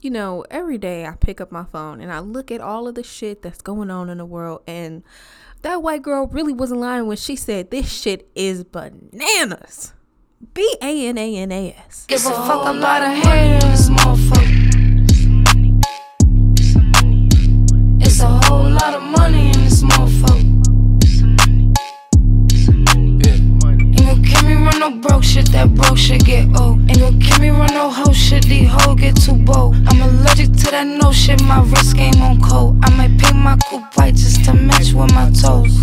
you know, every day I pick up my phone and I look at all of the shit that's going on in the world and that white girl really wasn't lying when she said this shit is bananas. B A N A N A S. Give a fuck a lot of haters, motherfucker. That broke shit get old. Ain't gon' kill me run no hoe shit, these hoes get too bold. I'm allergic to that no shit, my wrist game on cold. I might paint my coupe white just to match with my toes.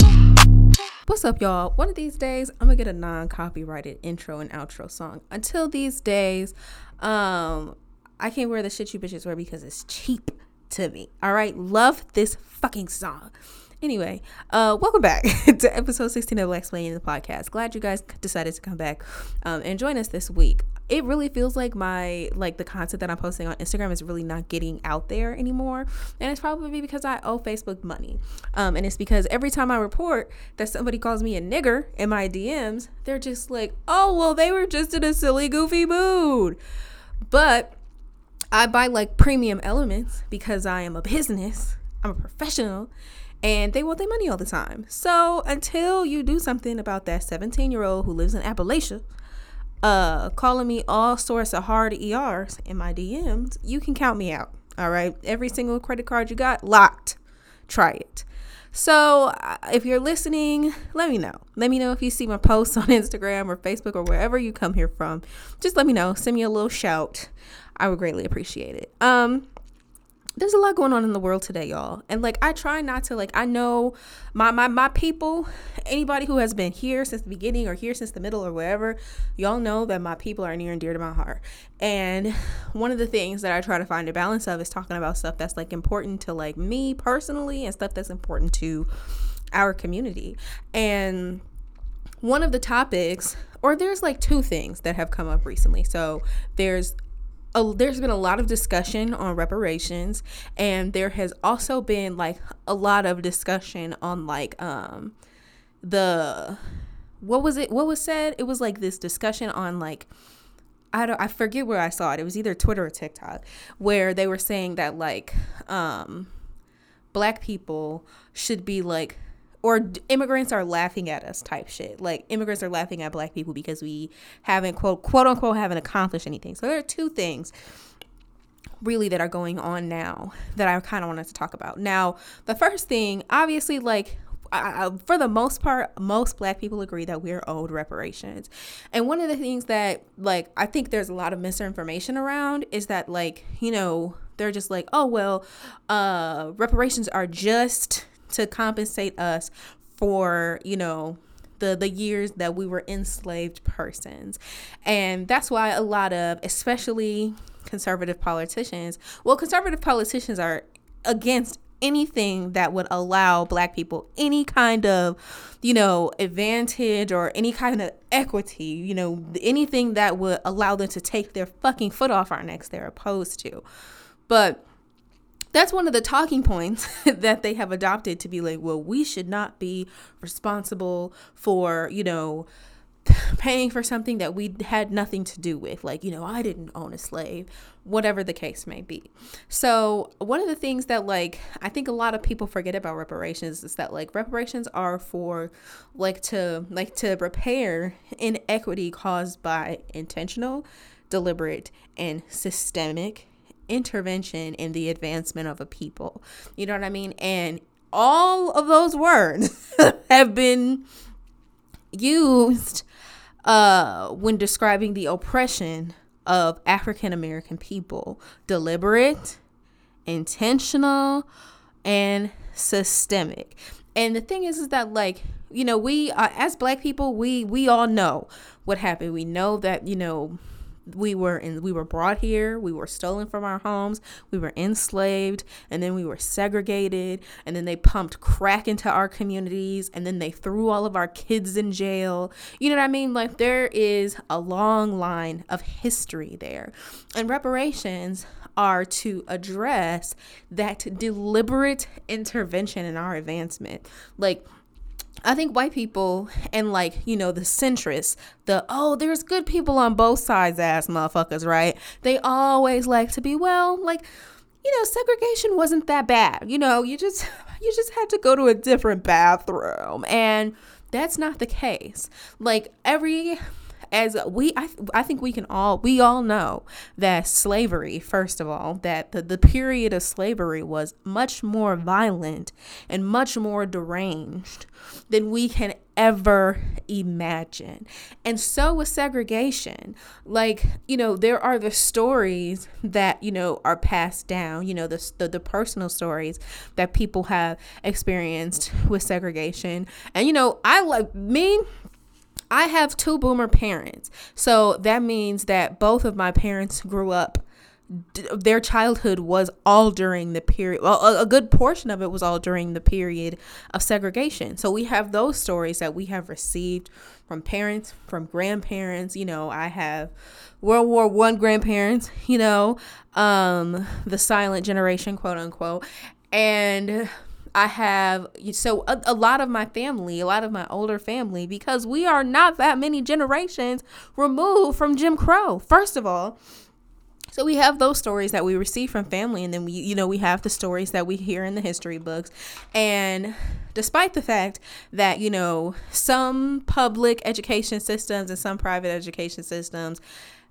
What's up, y'all? One of these days, I'm gonna get a non-copyrighted intro and outro song. Until these days, um, I can't wear the shit you bitches wear because it's cheap to me. All right, love this fucking song. Anyway, uh, welcome back to episode 16 of Explaining the podcast. Glad you guys decided to come back um, and join us this week it really feels like my like the content that I'm posting on Instagram is really not getting out there anymore. And it's probably because I owe Facebook money. Um, and it's because every time I report that somebody calls me a nigger in my DMs, they're just like, oh, well, they were just in a silly, goofy mood. But I buy like premium elements because I am a business, I'm a professional, and they want their money all the time. So until you do something about that 17 year old who lives in Appalachia, uh, calling me all sorts of hard ERs in my DMs, you can count me out. All right. Every single credit card you got, locked. Try it. So uh, if you're listening, let me know. Let me know if you see my posts on Instagram or Facebook or wherever you come here from. Just let me know. Send me a little shout. I would greatly appreciate it. Um, there's a lot going on in the world today, y'all. And like I try not to like I know my my my people, anybody who has been here since the beginning or here since the middle or wherever, y'all know that my people are near and dear to my heart. And one of the things that I try to find a balance of is talking about stuff that's like important to like me personally and stuff that's important to our community. And one of the topics or there's like two things that have come up recently. So there's a, there's been a lot of discussion on reparations and there has also been like a lot of discussion on like um the what was it what was said it was like this discussion on like I don't I forget where I saw it. It was either Twitter or TikTok where they were saying that like um black people should be like or immigrants are laughing at us type shit. Like immigrants are laughing at black people because we haven't quote quote unquote haven't accomplished anything. So there are two things really that are going on now that I kind of wanted to talk about. Now, the first thing, obviously, like I, for the most part, most black people agree that we're owed reparations. And one of the things that, like, I think there's a lot of misinformation around is that, like, you know, they're just like, oh, well, uh, reparations are just to compensate us for, you know, the the years that we were enslaved persons. And that's why a lot of especially conservative politicians, well conservative politicians are against anything that would allow black people any kind of you know advantage or any kind of equity you know anything that would allow them to take their fucking foot off our necks they're opposed to but that's one of the talking points that they have adopted to be like, well, we should not be responsible for, you know, paying for something that we had nothing to do with. Like, you know, I didn't own a slave, whatever the case may be. So, one of the things that, like, I think a lot of people forget about reparations is that, like, reparations are for, like, to, like, to repair inequity caused by intentional, deliberate, and systemic intervention in the advancement of a people. You know what I mean? And all of those words have been used uh, when describing the oppression of African American people deliberate, intentional, and systemic. And the thing is, is that like you know we uh, as black people we we all know what happened we know that you know we were in we were brought here we were stolen from our homes we were enslaved and then we were segregated and then they pumped crack into our communities and then they threw all of our kids in jail. You know what i mean? Like there is a long line of history there. And reparations are to address that deliberate intervention in our advancement. Like I think white people and like, you know, the centrists, the oh, there's good people on both sides ass motherfuckers, right? They always like to be, well, like, you know, segregation wasn't that bad. You know, you just you just had to go to a different bathroom. And that's not the case. Like every as we I, I think we can all we all know that slavery first of all that the, the period of slavery was much more violent and much more deranged than we can ever imagine. And so with segregation. Like you know there are the stories that you know are passed down you know the, the, the personal stories that people have experienced with segregation. And you know i like me I have two boomer parents. So that means that both of my parents grew up their childhood was all during the period well a, good portion of it was all during the period of segregation so we have those stories that we have received from parents from grandparents you know i have world war one grandparents you know um the silent generation quote unquote and I have so a, a, lot of my family, a lot of my older family, because we are not that many generations removed from Jim Crow. First of all, so we have those stories that we receive from family, and then we, you know, we have the stories that we hear in the history books. And despite the fact that you know some public education systems and some private education systems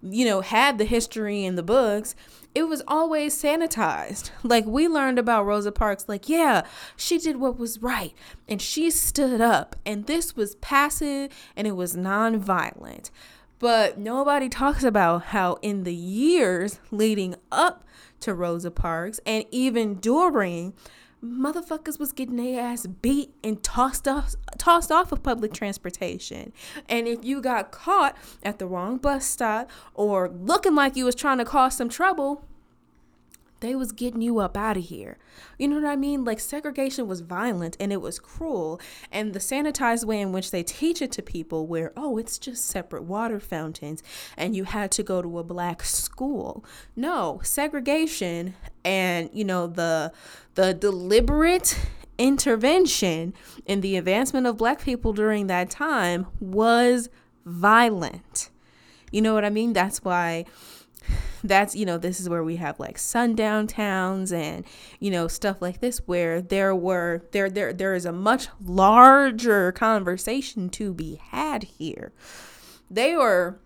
you know, had the history in the books, it was always sanitized. Like we learned about Rosa Parks, like, yeah, she did what was right and she stood up, and this was passive and it was nonviolent. But nobody talks about how in the years leading up to Rosa Parks and even during motherfuckers was getting their ass beat and tossed off tossed off of public transportation. And if you got caught at the wrong bus stop or looking like you was trying to cause some trouble, they was getting you up out of here. You know what I mean? Like segregation was violent and it was cruel. And the sanitized way in which they teach it to people, where, oh, it's just separate water fountains and you had to go to a black school. No, segregation and, you know, the the deliberate intervention in the advancement of black people during that time was violent. You know what I mean? That's why that's you know this is where we have like sundown towns and you know stuff like this where there were there there there is a much larger conversation to be had here. They were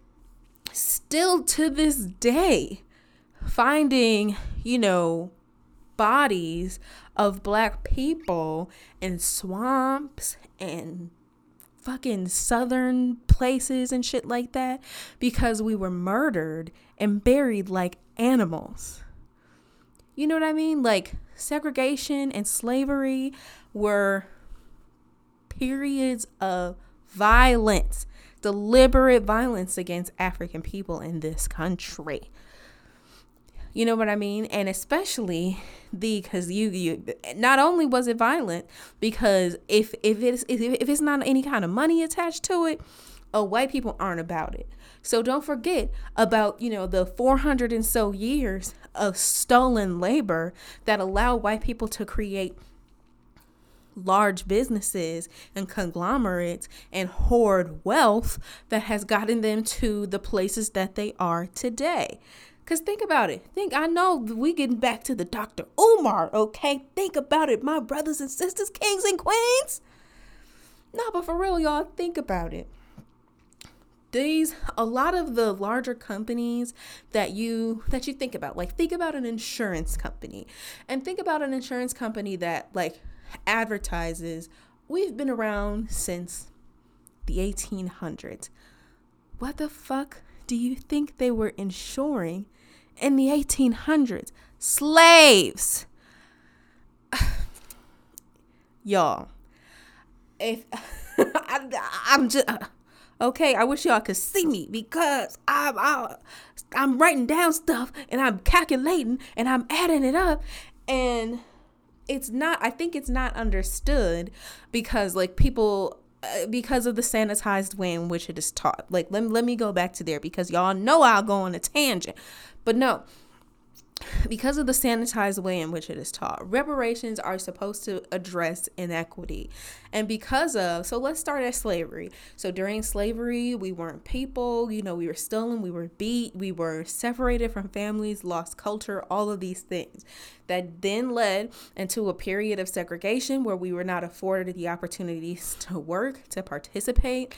still to this day finding you know bodies of black people in swamps and fucking southern places and shit like that because we were murdered and buried like animals. You know what I mean? Like segregation and slavery were periods of violence, deliberate violence against African people in this country. You know what I mean? And especially the because you you not only was it violent because if if it's if, it's not any kind of money attached to it, oh white people aren't about it. So don't forget about, you know, the 400 and so years of stolen labor that allow white people to create large businesses and conglomerates and hoard wealth that has gotten them to the places that they are today. Cause think about it. Think I know we getting back to the Dr. Umar, okay? Think about it, my brothers and sisters, kings and queens. No, but for real, y'all, think about it. These a lot of the larger companies that you that you think about, like think about an insurance company. And think about an insurance company that like advertises, we've been around since the 1800s. What the fuck do you think they were insuring in the 1800s. Slaves. y'all, if I, am just okay, I wish y'all could see me because I'm I'm writing down stuff and I'm calculating and I'm adding it up and it's not I think it's not understood because like people uh, because of the sanitized way in which it is taught. Like let, let me go back to there because y'all know I'll go on a tangent. But no, because of the sanitized way in which it is taught, reparations are supposed to address inequity. And because of, so let's start at slavery. So during slavery, we weren't people, you know, we were stolen, we were beat, we were separated from families, lost culture, all of these things. That then led into a period of segregation where we were not afforded the opportunities to work, to participate,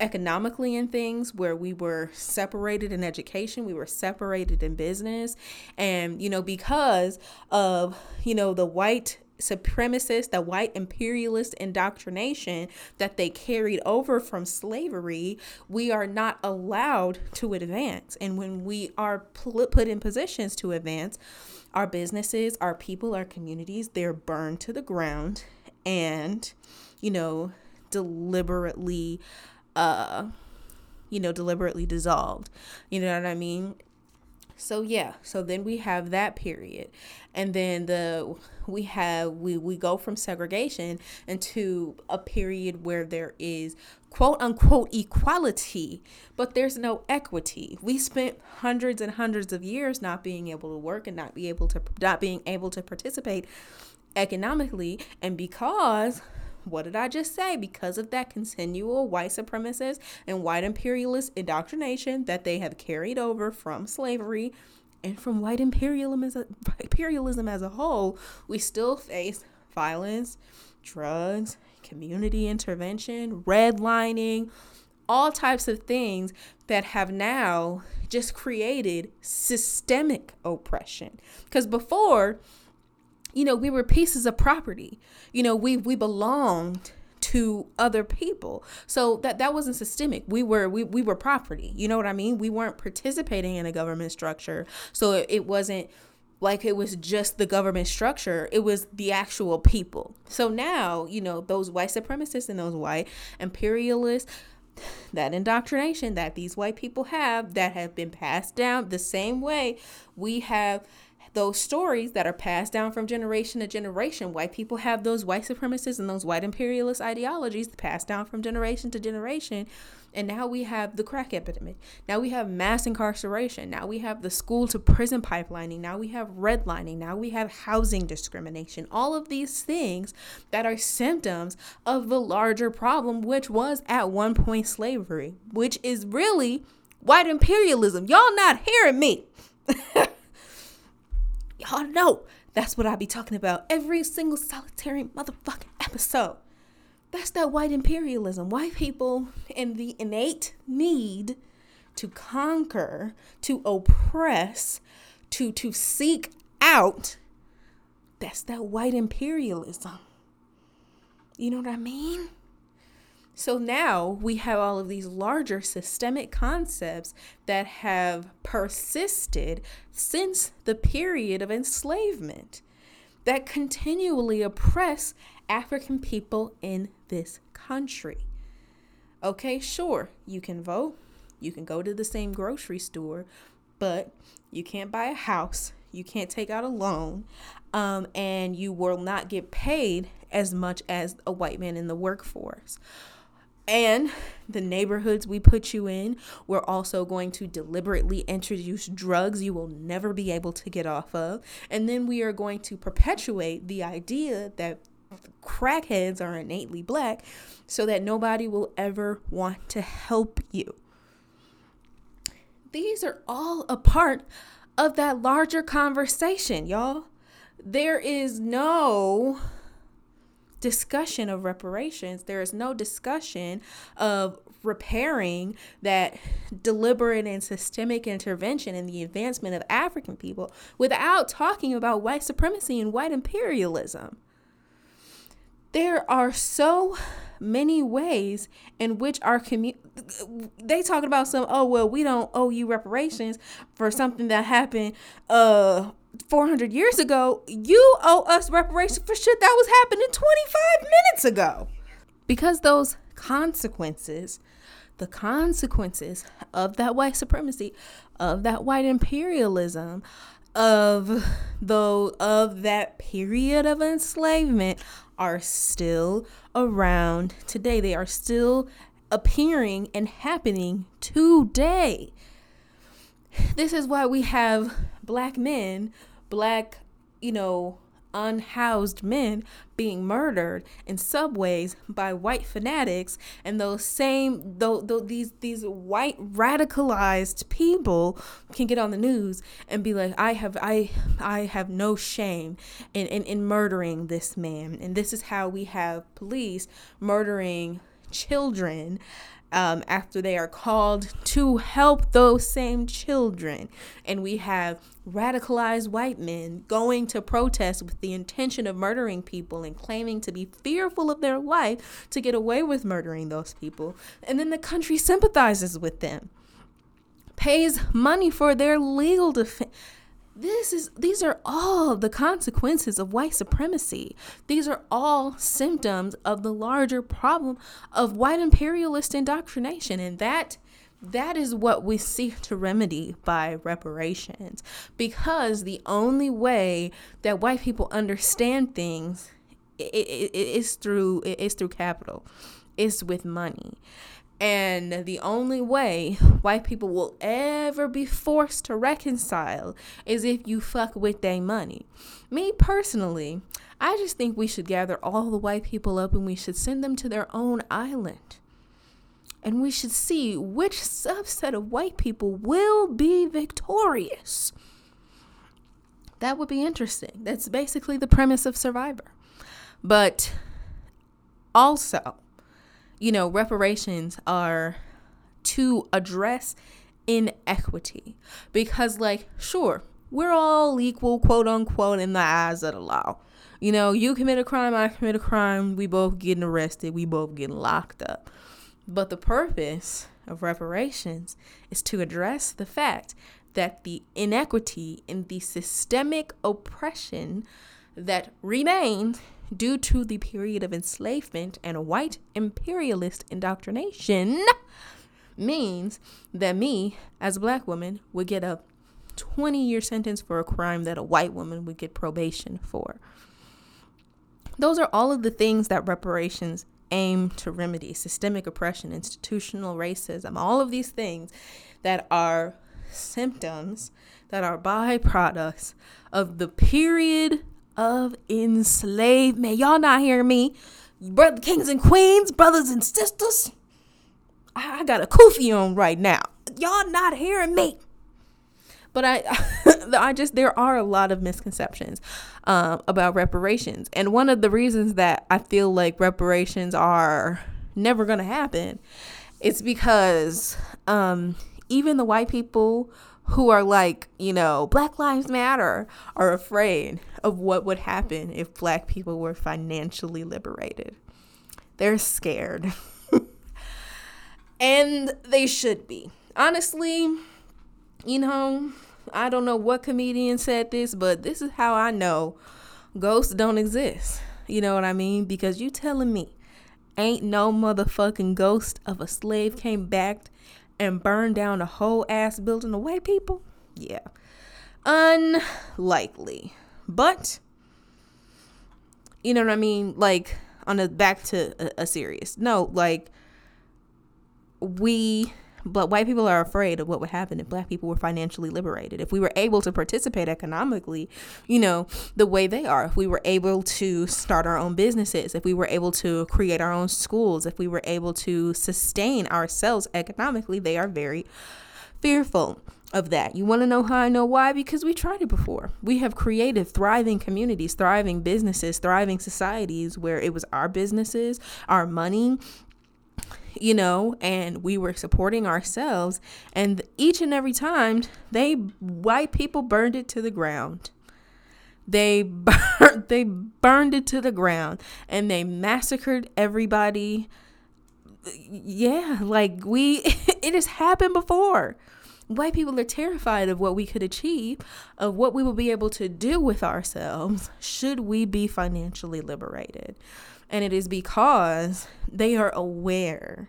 economically in things where we were separated in education, we were separated in business. And, you know, because of, you know, the white supremacist, the white imperialist indoctrination that they carried over from slavery, we are not allowed to advance. And when we are put in positions to advance, our businesses, our people, our communities, they're burned to the ground and, you know, deliberately uh you know deliberately dissolved. You know what i mean? So yeah. So then we have that period. And then the we have we we go from segregation into a period where there is quote unquote equality but there's no equity. We spent hundreds and hundreds of years not being able to work and not be able to not being able to participate economically. And because what did I just say? Because of that continual white supremacist and white imperialist indoctrination that they have carried over from slavery and from white imperialism as a, imperialism as a whole, we still face violence, drugs, community intervention, redlining, all types of things that have now just created systemic oppression. Because before, you know, we were pieces of property. You know, we we belonged to other people. So that that wasn't systemic. We were we, we were property. You know what I mean? We weren't participating in a government structure. So it, it wasn't like it was just the government structure. It was the actual people. So now, you know, those white supremacists and those white imperialists that indoctrination that these white people have that have been passed down the same way we have those stories that are passed down from generation to generation. White people have those white supremacists and those white imperialist ideologies passed down from generation to generation. And now we have the crack epidemic. Now we have mass incarceration. Now we have the school to prison pipelining. Now we have redlining. Now we have housing discrimination. All of these things that are symptoms of the larger problem, which was at one point slavery, which is really white imperialism. Y'all not hearing me. Y'all know that's what I be talking about every single solitary motherfucking episode. That's that white imperialism. White people and the innate need to conquer, to oppress, to to seek out. That's that white imperialism. You know what I mean? So now we have all of these larger systemic concepts that have persisted since the period of enslavement that continually oppress African people in this country. Okay, sure, you can vote, you can go to the same grocery store, but you can't buy a house, you can't take out a loan, um, and you will not get paid as much as a white man in the workforce. And the neighborhoods we put you in, we're also going to deliberately introduce drugs you will never be able to get off of. And then we are going to perpetuate the idea that crackheads are innately black so that nobody will ever want to help you. These are all a part of that larger conversation, y'all. There is no discussion of reparations. There is no discussion of repairing that deliberate and systemic intervention in the advancement of African people without talking about white supremacy and white imperialism. There are so many ways in which our community they talking about some oh well we don't owe you reparations for something that happened uh 400 years ago, you owe us reparations for shit that was happening 25 minutes ago. Because those consequences, the consequences of that white supremacy, of that white imperialism, of the of that period of enslavement are still around today. They are still appearing and happening today. This is why we have black men, black, you know, unhoused men being murdered in subways by white fanatics and those same though these these white radicalized people can get on the news and be like i have i i have no shame in in, in murdering this man. And this is how we have police murdering children um, after they are called to help those same children. And we have radicalized white men going to protest with the intention of murdering people and claiming to be fearful of their life to get away with murdering those people. And then the country sympathizes with them, pays money for their legal defense this is these are all the consequences of white supremacy. These are all symptoms of the larger problem of white imperialist indoctrination. And that that is what we seek to remedy by reparations. Because the only way that white people understand things is through is through capital. Is with money and the only way white people will ever be forced to reconcile is if you fuck with their money. Me personally, I just think we should gather all the white people up and we should send them to their own island. And we should see which subset of white people will be victorious. That would be interesting. That's basically the premise of Survivor. But also, you know, reparations are to address inequity because, like, sure, we're all equal, quote unquote, in the eyes of the law. You know, you commit a crime, I commit a crime, we both getting arrested, we both getting locked up. But the purpose of reparations is to address the fact that the inequity and the systemic oppression that remains due to the period of enslavement and white imperialist indoctrination means that me as a black woman would get a 20 year sentence for a crime that a white woman would get probation for. Those are all of the things that reparations aim to remedy systemic oppression, institutional racism, all of these things that are symptoms that are byproducts of the period of enslavement. Y'all not hearing me? Brother kings and queens, brothers and sisters. I got a kufi on right now. Y'all not hearing me. But I, I just there are a lot of misconceptions um, about reparations, and one of the reasons that I feel like reparations are never gonna happen is because um, even the white people who are like, you know, Black Lives Matter are afraid of what would happen if black people were financially liberated. They're scared. and they should be. Honestly, you know, I don't know what comedian said this, but this is how I know ghosts don't exist. You know what I mean? Because you telling me ain't no motherfucking ghost of a slave came back and burned down a whole ass building of white people? Yeah. Unlikely. But you know what I mean? Like on a back to a, a serious. No, like we but white people are afraid of what would happen if black people were financially liberated. If we were able to participate economically, you know, the way they are, if we were able to start our own businesses, if we were able to create our own schools, if we were able to sustain ourselves economically, they are very fearful of that. You want to know how I know why? Because we tried it before. We have created thriving communities, thriving businesses, thriving societies where it was our businesses, our money, you know, and we were supporting ourselves. And each and every time, they white people burned it to the ground. They burned, they burned it to the ground, and they massacred everybody. Yeah, like we, it has happened before. White people are terrified of what we could achieve, of what we will be able to do with ourselves should we be financially liberated. And it is because they are aware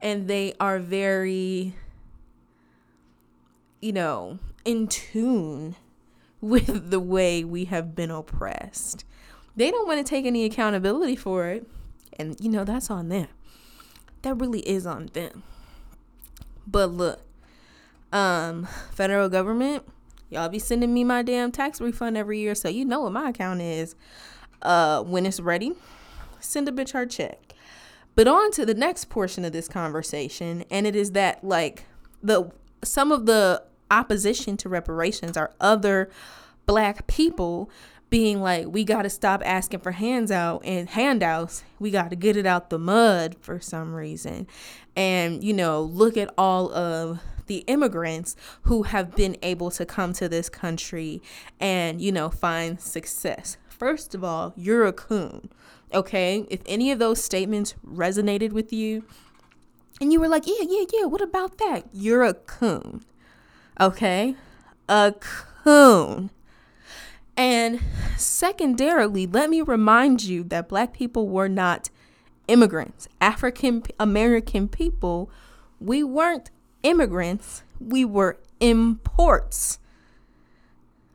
and they are very, you know, in tune with the way we have been oppressed. They don't want to take any accountability for it. And, you know, that's on them. That really is on them. But look, Um, federal government, y'all be sending me my damn tax refund every year, so you know what my account is. Uh, when it's ready, send a bitch our check. But on to the next portion of this conversation, and it is that like the some of the opposition to reparations are other black people being like, we got to stop asking for hands out and handouts. We got to get it out the mud for some reason. And, you know, look at all of the immigrants who have been able to come to this country and, you know, find success. First of all, you're a coon. Okay. If any of those statements resonated with you and you were like, yeah, yeah, yeah, what about that? You're a coon. Okay. A coon. And secondarily, let me remind you that black people were not immigrants. African American people, we weren't immigrants, we were imports.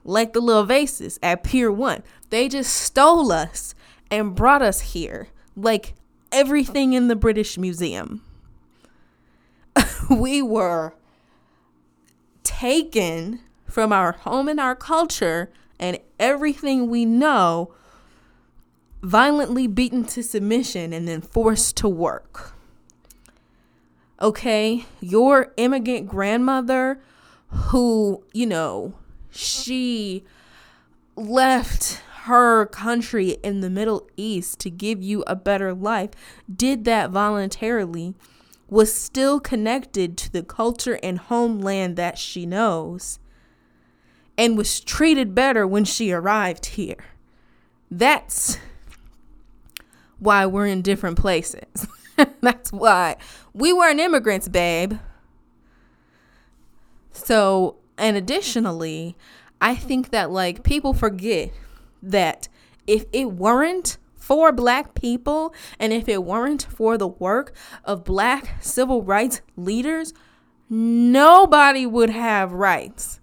Like the little vases at Pier 1. They just stole us and brought us here, like everything in the British Museum. we were taken from our home and our culture and everything we know violently beaten to submission and then forced to work. Okay, your immigrant grandmother, who, you know, she left her country in the Middle East to give you a better life, did that voluntarily, was still connected to the culture and homeland that she knows and was treated better when she arrived here. That's why we're in different places. That's why we weren't immigrants, babe. So, and additionally, I think that like people forget that if it weren't for black people and if it weren't for the work of black civil rights leaders, nobody would have rights.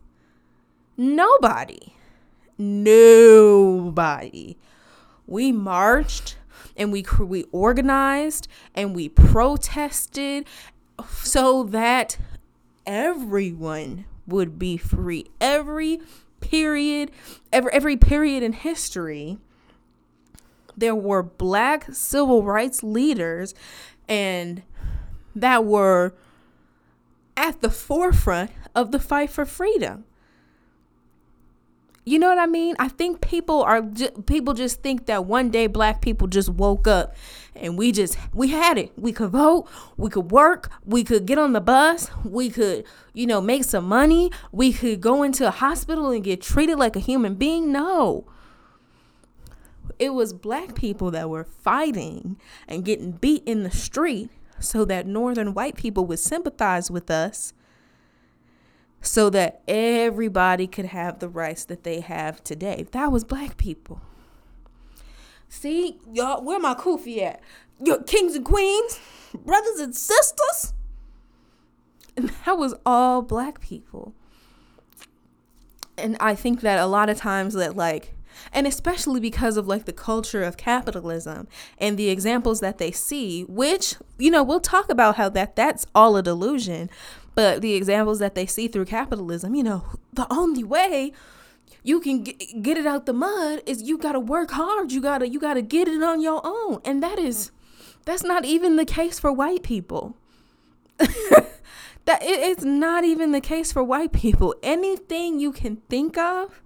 Nobody. Nobody. We marched and we we organized and we protested so that everyone would be free. Every period, every every period in history there were black civil rights leaders and that were at the forefront of the fight for freedom. You know what I mean? I think people are ju- people just think that one day black people just woke up and we just we had it. We could vote, we could work, we could get on the bus, we could, you know, make some money, we could go into a hospital and get treated like a human being. No. It was black people that were fighting and getting beat in the street so that northern white people would sympathize with us so that everybody could have the rights that they have today. That was black people. See, y'all, where my kufi at? Your kings and queens, brothers and sisters. And that was all black people. And I think that a lot of times that like and especially because of like the culture of capitalism and the examples that they see which you know we'll talk about how that that's all a delusion but the examples that they see through capitalism, you know, the only way you can get, it out the mud is you got to work hard. You got to you got to get it on your own. And that is that's not even the case for white people. that it, it's not even the case for white people. Anything you can think of,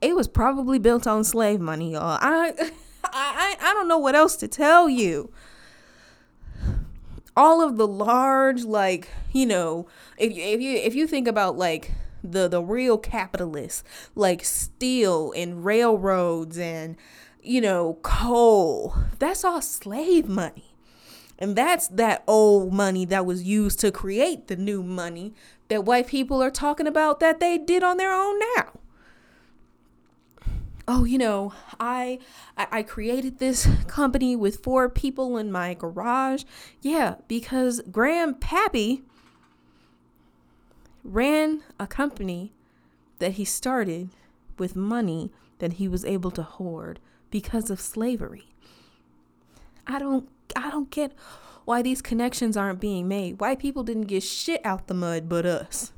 it was probably built on slave money, y'all. I I I don't know what else to tell you all of the large like you know if you if you if you think about like the the real capitalists like steel and railroads and you know coal that's all slave money. And that's that old money that was used to create the new money that white people are talking about that they did on their own now oh, you know, I, I, created this company with four people in my garage. Yeah, because Grandpappy ran a company that he started with money that he was able to hoard because of slavery. I don't I don't get why these connections aren't being made. White people didn't get shit out the mud but us.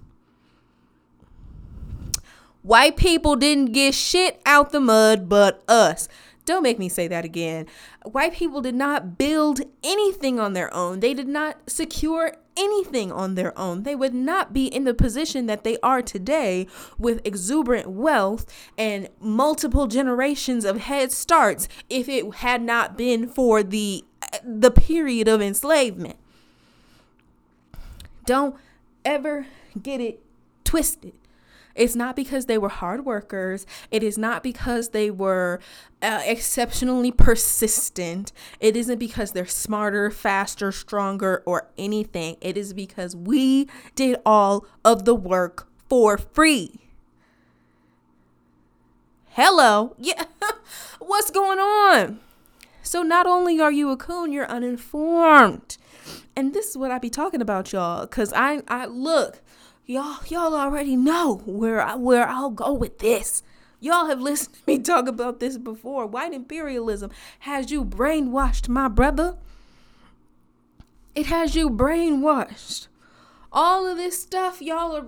White people didn't get shit out the mud but us. Don't make me say that again. White people did not build anything on their own. They did not secure anything on their own. They would not be in the position that they are today with exuberant wealth and multiple generations of head starts if it had not been for the the period of enslavement. Don't ever get it twisted. It's not because they were hard workers. It is not because they were uh, exceptionally persistent. It isn't because they're smarter, faster, stronger, or anything. It is because we did all of the work for free. Hello. Yeah. What's going on? So not only are you a coon, you're uninformed. And this is what I be talking about, y'all. Cause I I look, y'all y'all already know where I where I'll go with this. Y'all have listened to me talk about this before. White imperialism has you brainwashed, my brother. It has you brainwashed. All of this stuff, y'all are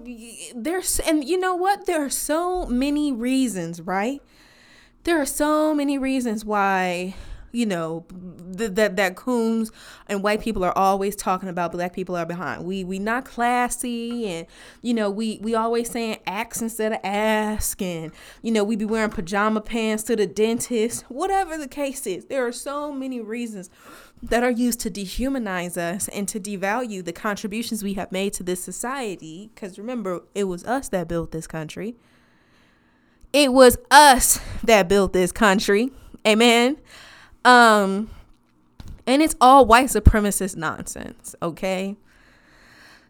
there's and you know what? There are so many reasons, right? There are so many reasons why you know th- that that coons and white people are always talking about black people are behind. We we not classy and you know we we always saying ask instead of ask and you know we be wearing pajama pants to the dentist. Whatever the case is, there are so many reasons that are used to dehumanize us and to devalue the contributions we have made to this society because remember it was us that built this country. It was us that built this country. Amen. Um, and it's all white supremacist nonsense, okay?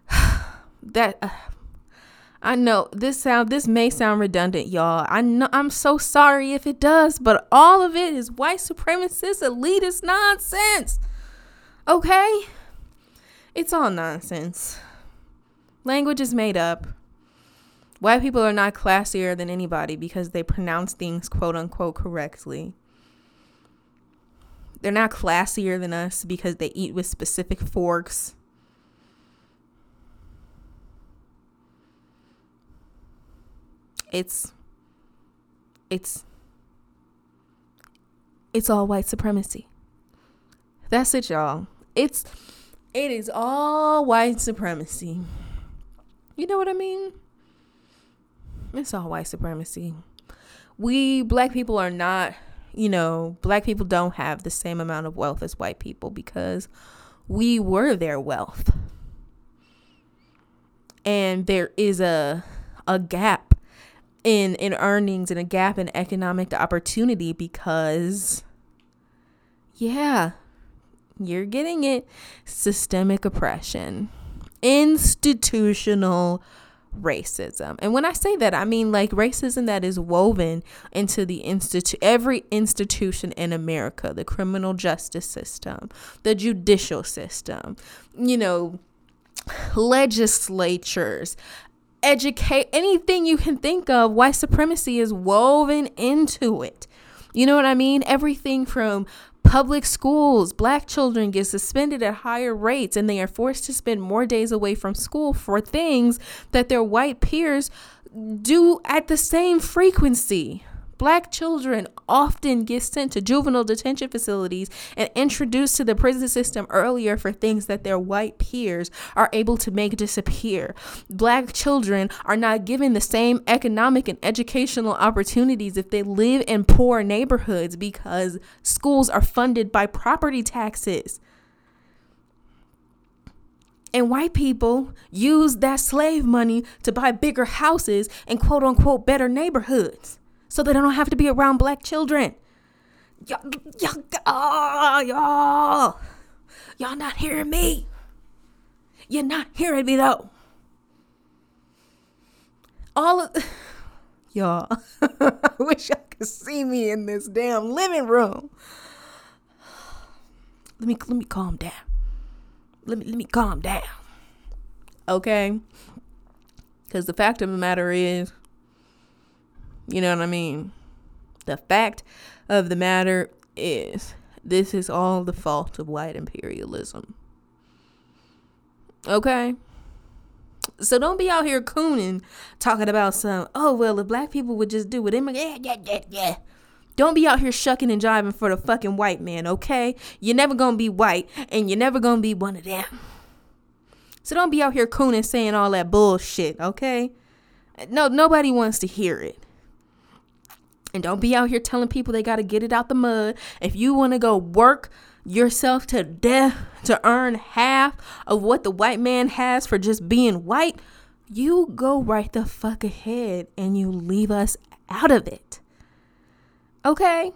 that uh, I know this sound this may sound redundant, y'all. I know I'm so sorry if it does, but all of it is white supremacist elitist nonsense. Okay? It's all nonsense. Language is made up. White people are not classier than anybody because they pronounce things quote unquote correctly. They're not classier than us because they eat with specific forks. It's it's it's all white supremacy. That's it, y'all. It's it is all white supremacy. You know what I mean? It's all white supremacy. We black people are not you know, black people don't have the same amount of wealth as white people because we were their wealth. And there is a a gap in in earnings and a gap in economic opportunity because yeah, you're getting it. Systemic oppression, institutional racism. And when I say that, I mean like racism that is woven into the institute every institution in America, the criminal justice system, the judicial system, you know, legislatures, educate anything you can think of, white supremacy is woven into it. You know what I mean? Everything from public schools, black children get suspended at higher rates and they are forced to spend more days away from school for things that their white peers do at the same frequency. Black children often get sent to juvenile detention facilities and introduced to the prison system earlier for things that their white peers are able to make disappear. Black children are not given the same economic and educational opportunities if they live in poor neighborhoods because schools are funded by property taxes. And white people use that slave money to buy bigger houses and quote unquote better neighborhoods so they don't have to be around black children. Y'all, y'all, oh, y'all, y'all not hearing me. You're not hearing me though. All of y'all, I wish y'all could see me in this damn living room. Let me let me calm down. Let me let me calm down. Okay? Cuz the fact of the matter is you know what I mean? The fact of the matter is, this is all the fault of white imperialism. Okay? So don't be out here cooning talking about some, oh, well, if black people would just do it, yeah, yeah, yeah, yeah. Don't be out here shucking and jiving for the fucking white man, okay? You're never gonna be white and you're never gonna be one of them. So don't be out here cooning saying all that bullshit, okay? No, nobody wants to hear it. And don't be out here telling people they gotta get it out the mud. If you wanna go work yourself to death to earn half of what the white man has for just being white, you go right the fuck ahead and you leave us out of it. Okay?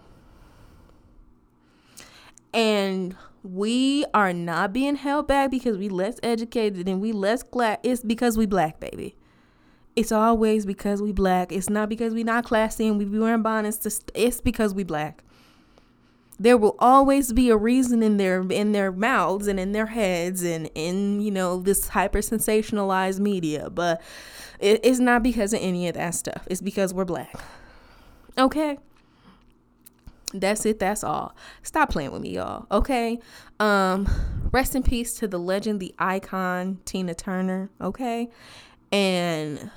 And we are not being held back because we less educated and we less glad. It's because we black, baby. It's always because we black. It's not because we not classy and we be wearing bonnets. It's because we black. There will always be a reason in their in their mouths and in their heads and in you know this hyper sensationalized media, but it, it's not because of any of that stuff. It's because we're black. Okay. That's it. That's all. Stop playing with me, y'all. Okay. Um, rest in peace to the legend, the icon, Tina Turner. Okay. And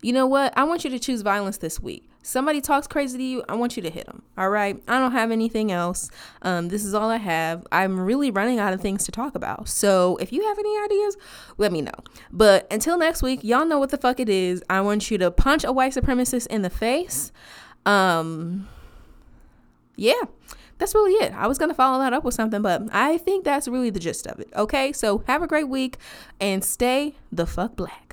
you know what? I want you to choose violence this week. Somebody talks crazy to you, I want you to hit them. All right. I don't have anything else. Um, this is all I have. I'm really running out of things to talk about. So if you have any ideas, let me know. But until next week, y'all know what the fuck it is. I want you to punch a white supremacist in the face. Um, yeah, that's really it. I was going to follow that up with something, but I think that's really the gist of it. Okay, so have a great week and stay the fuck black.